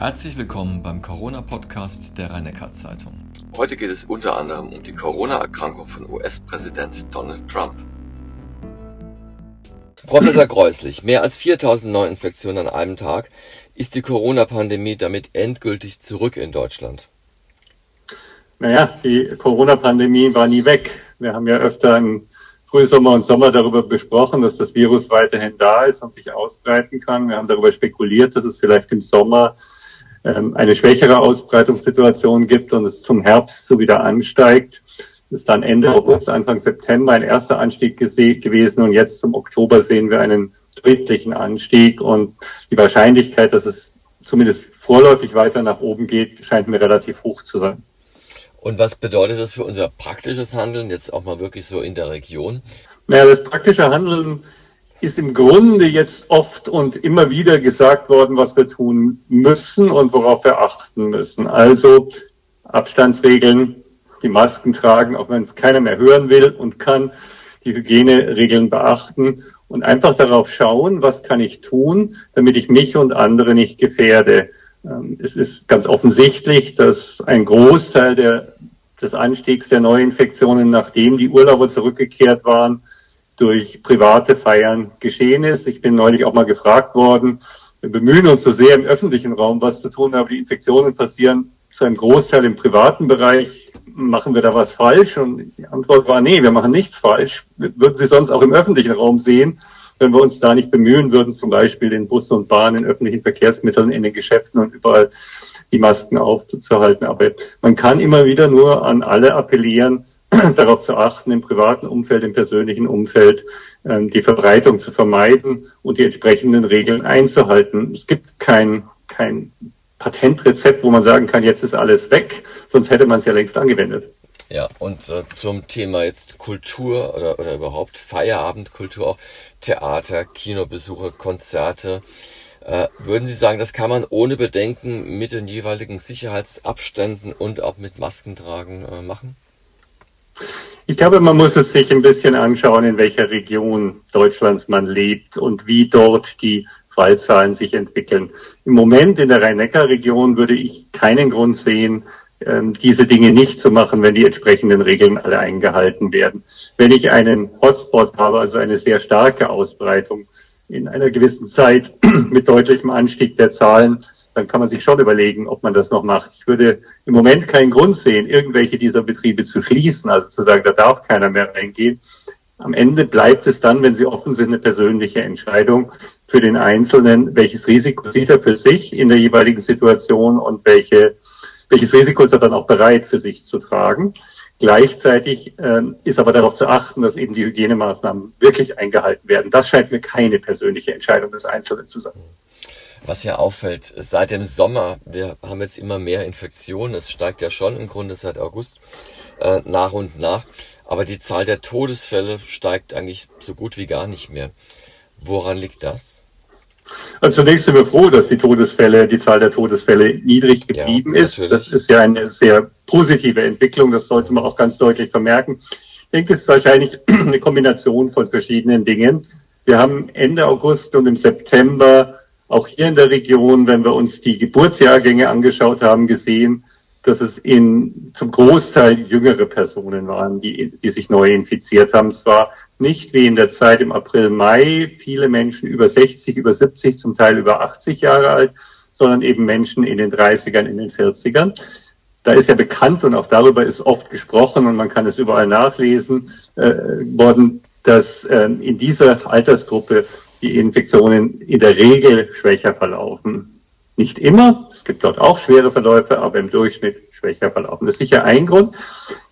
Herzlich willkommen beim Corona-Podcast der rhein zeitung Heute geht es unter anderem um die Corona-Erkrankung von US-Präsident Donald Trump. Professor Kreuslich, mehr als 4000 Neuinfektionen an einem Tag. Ist die Corona-Pandemie damit endgültig zurück in Deutschland? Naja, die Corona-Pandemie war nie weg. Wir haben ja öfter im Frühsommer und Sommer darüber besprochen, dass das Virus weiterhin da ist und sich ausbreiten kann. Wir haben darüber spekuliert, dass es vielleicht im Sommer eine schwächere Ausbreitungssituation gibt und es zum Herbst so wieder ansteigt. Es ist dann Ende August, Anfang September ein erster Anstieg gewesen und jetzt zum Oktober sehen wir einen deutlichen Anstieg und die Wahrscheinlichkeit, dass es zumindest vorläufig weiter nach oben geht, scheint mir relativ hoch zu sein. Und was bedeutet das für unser praktisches Handeln jetzt auch mal wirklich so in der Region? Naja, das praktische Handeln ist im Grunde jetzt oft und immer wieder gesagt worden, was wir tun müssen und worauf wir achten müssen. Also Abstandsregeln, die Masken tragen, auch wenn es keiner mehr hören will und kann, die Hygieneregeln beachten und einfach darauf schauen, was kann ich tun, damit ich mich und andere nicht gefährde. Ähm, es ist ganz offensichtlich, dass ein Großteil der, des Anstiegs der Neuinfektionen, nachdem die Urlauber zurückgekehrt waren, durch private Feiern geschehen ist. Ich bin neulich auch mal gefragt worden, wir bemühen uns so sehr im öffentlichen Raum was zu tun, aber die Infektionen passieren zu einem Großteil im privaten Bereich. Machen wir da was falsch? Und die Antwort war, nee, wir machen nichts falsch. Würden Sie sonst auch im öffentlichen Raum sehen, wenn wir uns da nicht bemühen würden, zum Beispiel in Bussen und Bahnen, in öffentlichen Verkehrsmitteln, in den Geschäften und überall die Masken aufzuhalten. Aber man kann immer wieder nur an alle appellieren, darauf zu achten, im privaten Umfeld, im persönlichen Umfeld ähm, die Verbreitung zu vermeiden und die entsprechenden Regeln einzuhalten. Es gibt kein, kein Patentrezept, wo man sagen kann, jetzt ist alles weg, sonst hätte man es ja längst angewendet. Ja, und äh, zum Thema jetzt Kultur oder, oder überhaupt Feierabendkultur, auch Theater, Kinobesuche, Konzerte. Äh, würden Sie sagen, das kann man ohne Bedenken mit den jeweiligen Sicherheitsabständen und auch mit Maskentragen äh, machen? Ich glaube, man muss es sich ein bisschen anschauen, in welcher Region Deutschlands man lebt und wie dort die Fallzahlen sich entwickeln. Im Moment in der Rhein-Neckar-Region würde ich keinen Grund sehen, ähm, diese Dinge nicht zu machen, wenn die entsprechenden Regeln alle eingehalten werden. Wenn ich einen Hotspot habe, also eine sehr starke Ausbreitung in einer gewissen Zeit mit deutlichem Anstieg der Zahlen, dann kann man sich schon überlegen, ob man das noch macht. Ich würde im Moment keinen Grund sehen, irgendwelche dieser Betriebe zu schließen, also zu sagen, da darf keiner mehr reingehen. Am Ende bleibt es dann, wenn sie offen sind, eine persönliche Entscheidung für den Einzelnen, welches Risiko sieht er für sich in der jeweiligen Situation und welche, welches Risiko ist er dann auch bereit für sich zu tragen. Gleichzeitig äh, ist aber darauf zu achten, dass eben die Hygienemaßnahmen wirklich eingehalten werden. Das scheint mir keine persönliche Entscheidung des Einzelnen zu sein. Was ja auffällt, seit dem Sommer, wir haben jetzt immer mehr Infektionen, es steigt ja schon im Grunde seit August äh, nach und nach, aber die Zahl der Todesfälle steigt eigentlich so gut wie gar nicht mehr. Woran liegt das? Also zunächst sind wir froh, dass die Todesfälle, die Zahl der Todesfälle niedrig geblieben ja, ist. Das ist ja eine sehr positive Entwicklung, das sollte man auch ganz deutlich vermerken. Ich denke, es ist wahrscheinlich eine Kombination von verschiedenen Dingen. Wir haben Ende August und im September auch hier in der Region, wenn wir uns die Geburtsjahrgänge angeschaut haben, gesehen, dass es in zum Großteil jüngere Personen waren, die, die sich neu infiziert haben. Es war nicht wie in der Zeit im April, Mai viele Menschen über 60, über 70, zum Teil über 80 Jahre alt, sondern eben Menschen in den 30ern, in den 40ern. Da ist ja bekannt und auch darüber ist oft gesprochen und man kann es überall nachlesen äh, worden, dass äh, in dieser Altersgruppe die Infektionen in der Regel schwächer verlaufen. Nicht immer, es gibt dort auch schwere Verläufe, aber im Durchschnitt schwächer verlaufen. Das ist sicher ein Grund.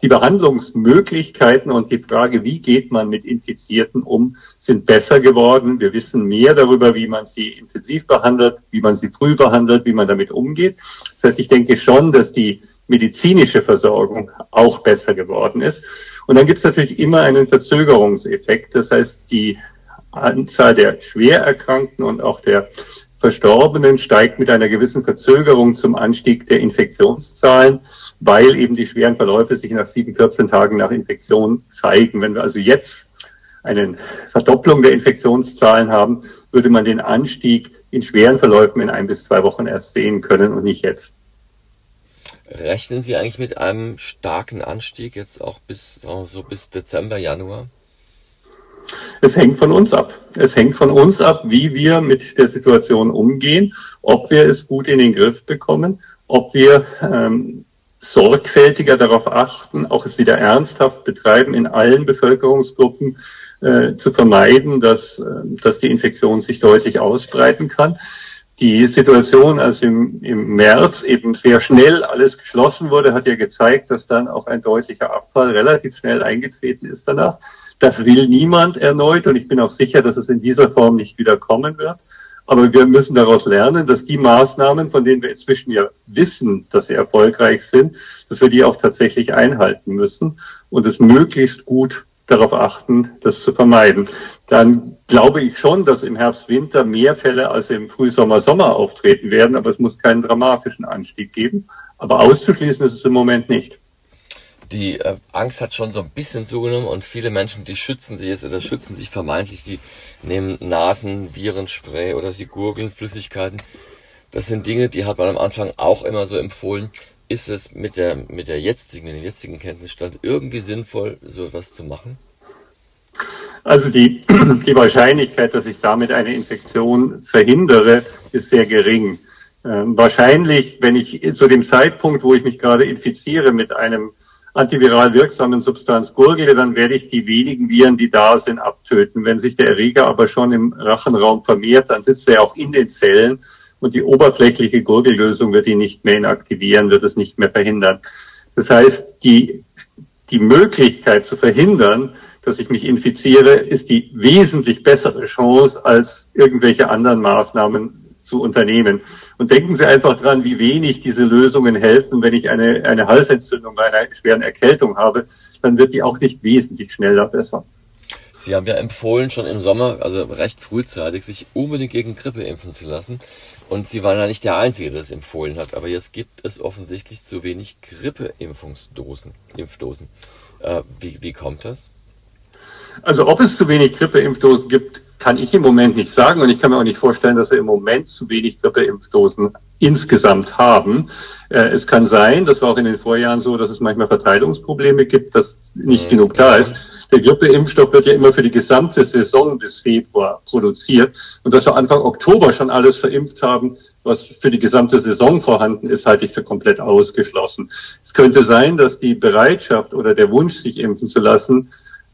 Die Behandlungsmöglichkeiten und die Frage, wie geht man mit Infizierten um, sind besser geworden. Wir wissen mehr darüber, wie man sie intensiv behandelt, wie man sie früh behandelt, wie man damit umgeht. Das heißt, ich denke schon, dass die medizinische Versorgung auch besser geworden ist. Und dann gibt es natürlich immer einen Verzögerungseffekt. Das heißt, die Anzahl der Schwererkrankten und auch der Verstorbenen steigt mit einer gewissen Verzögerung zum Anstieg der Infektionszahlen, weil eben die schweren Verläufe sich nach sieben, 14 Tagen nach Infektion zeigen. Wenn wir also jetzt eine Verdopplung der Infektionszahlen haben, würde man den Anstieg in schweren Verläufen in ein bis zwei Wochen erst sehen können und nicht jetzt. Rechnen Sie eigentlich mit einem starken Anstieg jetzt auch bis so bis Dezember, Januar? Es hängt von uns ab. Es hängt von uns ab, wie wir mit der Situation umgehen, ob wir es gut in den Griff bekommen, ob wir ähm, sorgfältiger darauf achten, auch es wieder ernsthaft betreiben, in allen Bevölkerungsgruppen äh, zu vermeiden, dass, äh, dass die Infektion sich deutlich ausbreiten kann. Die Situation, als im, im März eben sehr schnell alles geschlossen wurde, hat ja gezeigt, dass dann auch ein deutlicher Abfall relativ schnell eingetreten ist danach. Das will niemand erneut und ich bin auch sicher, dass es in dieser Form nicht wieder kommen wird. Aber wir müssen daraus lernen, dass die Maßnahmen, von denen wir inzwischen ja wissen, dass sie erfolgreich sind, dass wir die auch tatsächlich einhalten müssen und es möglichst gut darauf achten, das zu vermeiden. Dann glaube ich schon, dass im Herbst, Winter mehr Fälle als im Frühsommer, Sommer auftreten werden, aber es muss keinen dramatischen Anstieg geben. Aber auszuschließen ist es im Moment nicht. Die äh, Angst hat schon so ein bisschen zugenommen und viele Menschen, die schützen sich jetzt oder schützen sich vermeintlich, die nehmen Nasen, Virenspray oder sie gurgeln Flüssigkeiten. Das sind Dinge, die hat man am Anfang auch immer so empfohlen. Ist es mit der, mit der jetzigen, mit dem jetzigen Kenntnisstand irgendwie sinnvoll, so etwas zu machen? Also die, die Wahrscheinlichkeit, dass ich damit eine Infektion verhindere, ist sehr gering. Ähm, wahrscheinlich, wenn ich zu dem Zeitpunkt, wo ich mich gerade infiziere mit einem antiviral wirksamen Substanz gurgle, dann werde ich die wenigen Viren, die da sind, abtöten. Wenn sich der Erreger aber schon im Rachenraum vermehrt, dann sitzt er auch in den Zellen und die oberflächliche Gurgellösung wird ihn nicht mehr inaktivieren, wird es nicht mehr verhindern. Das heißt, die, die Möglichkeit zu verhindern, dass ich mich infiziere, ist die wesentlich bessere Chance als irgendwelche anderen Maßnahmen zu unternehmen. Und denken Sie einfach dran, wie wenig diese Lösungen helfen. Wenn ich eine, eine Halsentzündung bei einer schweren Erkältung habe, dann wird die auch nicht wesentlich schneller besser. Sie haben ja empfohlen, schon im Sommer, also recht frühzeitig, sich unbedingt gegen Grippe impfen zu lassen. Und Sie waren ja nicht der Einzige, der es empfohlen hat. Aber jetzt gibt es offensichtlich zu wenig Grippeimpfungsdosen, Impfdosen. Äh, wie, wie kommt das? Also ob es zu wenig Grippeimpfdosen gibt, kann ich im Moment nicht sagen und ich kann mir auch nicht vorstellen, dass wir im Moment zu wenig Grippeimpfdosen insgesamt haben. Äh, es kann sein, das war auch in den Vorjahren so, dass es manchmal Verteilungsprobleme gibt, dass nicht mhm. genug da ist. Der Grippeimpfstoff wird ja immer für die gesamte Saison bis Februar produziert und dass wir Anfang Oktober schon alles verimpft haben, was für die gesamte Saison vorhanden ist, halte ich für komplett ausgeschlossen. Es könnte sein, dass die Bereitschaft oder der Wunsch, sich impfen zu lassen,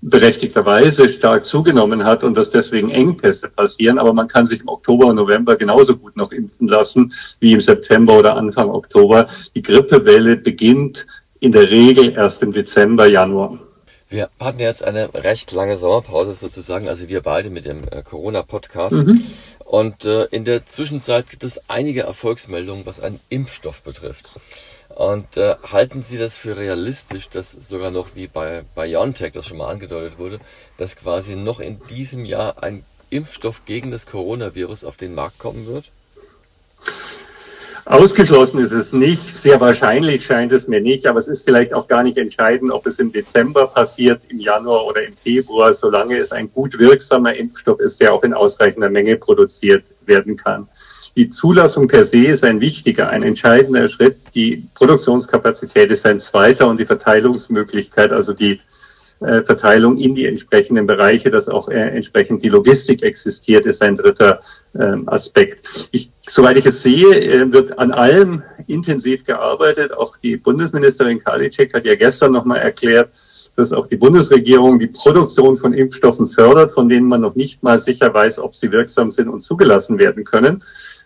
berechtigterweise stark zugenommen hat und dass deswegen Engpässe passieren. Aber man kann sich im Oktober und November genauso gut noch impfen lassen wie im September oder Anfang Oktober. Die Grippewelle beginnt in der Regel erst im Dezember, Januar. Wir hatten jetzt eine recht lange Sommerpause sozusagen, also wir beide mit dem äh, Corona-Podcast. Mhm. Und äh, in der Zwischenzeit gibt es einige Erfolgsmeldungen, was einen Impfstoff betrifft. Und äh, halten Sie das für realistisch, dass sogar noch wie bei BioNTech, das schon mal angedeutet wurde, dass quasi noch in diesem Jahr ein Impfstoff gegen das Coronavirus auf den Markt kommen wird? Ausgeschlossen ist es nicht. Sehr wahrscheinlich scheint es mir nicht, aber es ist vielleicht auch gar nicht entscheidend, ob es im Dezember passiert, im Januar oder im Februar, solange es ein gut wirksamer Impfstoff ist, der auch in ausreichender Menge produziert werden kann. Die Zulassung per se ist ein wichtiger, ein entscheidender Schritt. Die Produktionskapazität ist ein zweiter und die Verteilungsmöglichkeit, also die äh, Verteilung in die entsprechenden Bereiche, dass auch äh, entsprechend die Logistik existiert, ist ein dritter ähm, Aspekt. Ich, soweit ich es sehe, äh, wird an allem intensiv gearbeitet. Auch die Bundesministerin Karliczek hat ja gestern nochmal erklärt, dass auch die Bundesregierung die Produktion von Impfstoffen fördert, von denen man noch nicht mal sicher weiß, ob sie wirksam sind und zugelassen werden können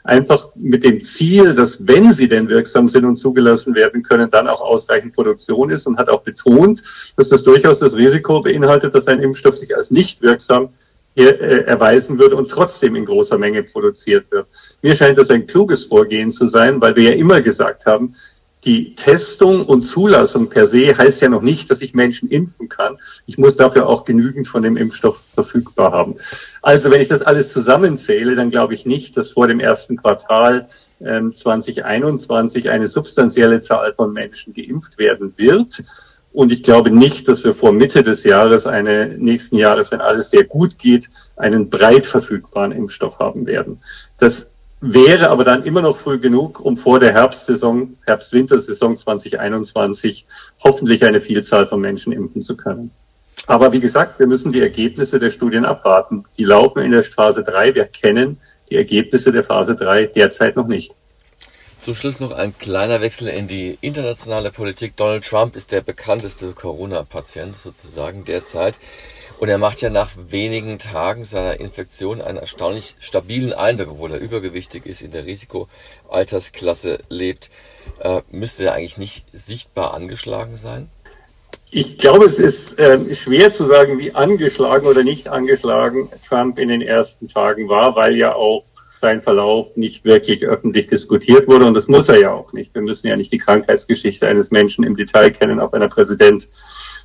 einfach mit dem Ziel, dass wenn sie denn wirksam sind und zugelassen werden können, dann auch ausreichend Produktion ist und hat auch betont, dass das durchaus das Risiko beinhaltet, dass ein Impfstoff sich als nicht wirksam äh, erweisen wird und trotzdem in großer Menge produziert wird. Mir scheint das ein kluges Vorgehen zu sein, weil wir ja immer gesagt haben, die Testung und Zulassung per se heißt ja noch nicht, dass ich Menschen impfen kann. Ich muss dafür auch genügend von dem Impfstoff verfügbar haben. Also wenn ich das alles zusammenzähle, dann glaube ich nicht, dass vor dem ersten Quartal ähm, 2021 eine substanzielle Zahl von Menschen geimpft werden wird. Und ich glaube nicht, dass wir vor Mitte des Jahres, eine nächsten Jahres, wenn alles sehr gut geht, einen breit verfügbaren Impfstoff haben werden. Das wäre aber dann immer noch früh genug, um vor der Herbstsaison, Herbst-Wintersaison 2021 hoffentlich eine Vielzahl von Menschen impfen zu können. Aber wie gesagt, wir müssen die Ergebnisse der Studien abwarten. Die laufen in der Phase 3. Wir kennen die Ergebnisse der Phase 3 derzeit noch nicht. Zum Schluss noch ein kleiner Wechsel in die internationale Politik. Donald Trump ist der bekannteste Corona-Patient sozusagen derzeit. Und er macht ja nach wenigen Tagen seiner Infektion einen erstaunlich stabilen Eindruck, obwohl er übergewichtig ist, in der Risikoaltersklasse lebt. Äh, müsste er eigentlich nicht sichtbar angeschlagen sein? Ich glaube, es ist äh, schwer zu sagen, wie angeschlagen oder nicht angeschlagen Trump in den ersten Tagen war, weil ja auch sein Verlauf nicht wirklich öffentlich diskutiert wurde und das muss er ja auch nicht. Wir müssen ja nicht die Krankheitsgeschichte eines Menschen im Detail kennen, auch wenn er Präsident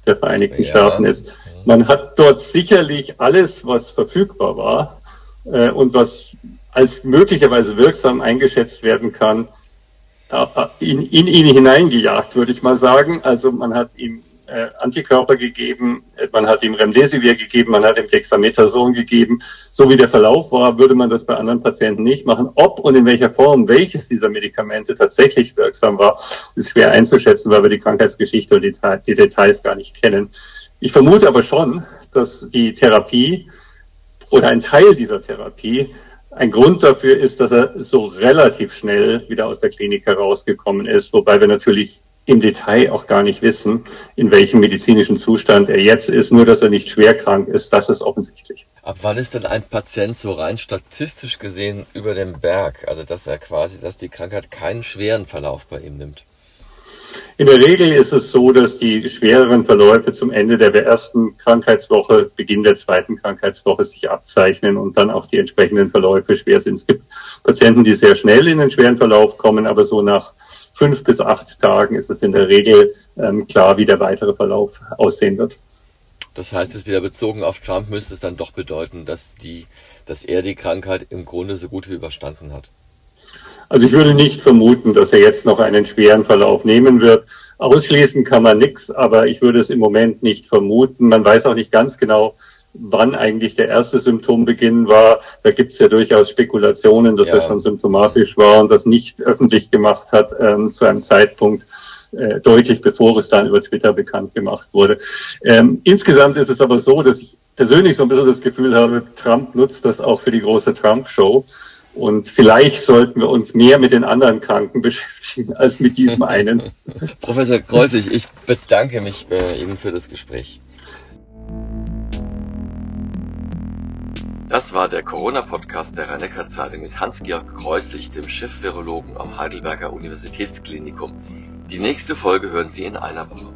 der Vereinigten ja. Staaten ist. Man hat dort sicherlich alles, was verfügbar war äh, und was als möglicherweise wirksam eingeschätzt werden kann, äh, in, in ihn hineingejagt, würde ich mal sagen. Also man hat ihm äh, Antikörper gegeben, man hat ihm Remdesivir gegeben, man hat ihm Dexamethason gegeben. So wie der Verlauf war, würde man das bei anderen Patienten nicht machen. Ob und in welcher Form welches dieser Medikamente tatsächlich wirksam war, ist schwer einzuschätzen, weil wir die Krankheitsgeschichte und die, die Details gar nicht kennen. Ich vermute aber schon, dass die Therapie oder ein Teil dieser Therapie ein Grund dafür ist, dass er so relativ schnell wieder aus der Klinik herausgekommen ist, wobei wir natürlich im Detail auch gar nicht wissen, in welchem medizinischen Zustand er jetzt ist, nur dass er nicht schwer krank ist, das ist offensichtlich. Ab wann ist denn ein Patient so rein statistisch gesehen über dem Berg, also dass er quasi, dass die Krankheit keinen schweren Verlauf bei ihm nimmt? In der Regel ist es so, dass die schwereren Verläufe zum Ende der ersten Krankheitswoche, Beginn der zweiten Krankheitswoche sich abzeichnen und dann auch die entsprechenden Verläufe schwer sind. Es gibt Patienten, die sehr schnell in den schweren Verlauf kommen, aber so nach fünf bis acht Tagen ist es in der Regel ähm, klar, wie der weitere Verlauf aussehen wird. Das heißt, es wieder bezogen auf Trump müsste es dann doch bedeuten, dass die, dass er die Krankheit im Grunde so gut wie überstanden hat. Also ich würde nicht vermuten, dass er jetzt noch einen schweren Verlauf nehmen wird. Ausschließen kann man nichts, aber ich würde es im Moment nicht vermuten. Man weiß auch nicht ganz genau, wann eigentlich der erste Symptombeginn war. Da gibt es ja durchaus Spekulationen, dass ja. er schon symptomatisch war und das nicht öffentlich gemacht hat ähm, zu einem Zeitpunkt äh, deutlich bevor es dann über Twitter bekannt gemacht wurde. Ähm, insgesamt ist es aber so, dass ich persönlich so ein bisschen das Gefühl habe, Trump nutzt das auch für die große Trump-Show. Und vielleicht sollten wir uns mehr mit den anderen Kranken beschäftigen als mit diesem einen. Professor Kreuzig, ich bedanke mich bei äh, Ihnen für das Gespräch. Das war der Corona-Podcast der rhein zeitung mit Hans-Georg Kreuslich, dem Chef-Virologen am Heidelberger Universitätsklinikum. Die nächste Folge hören Sie in einer Woche.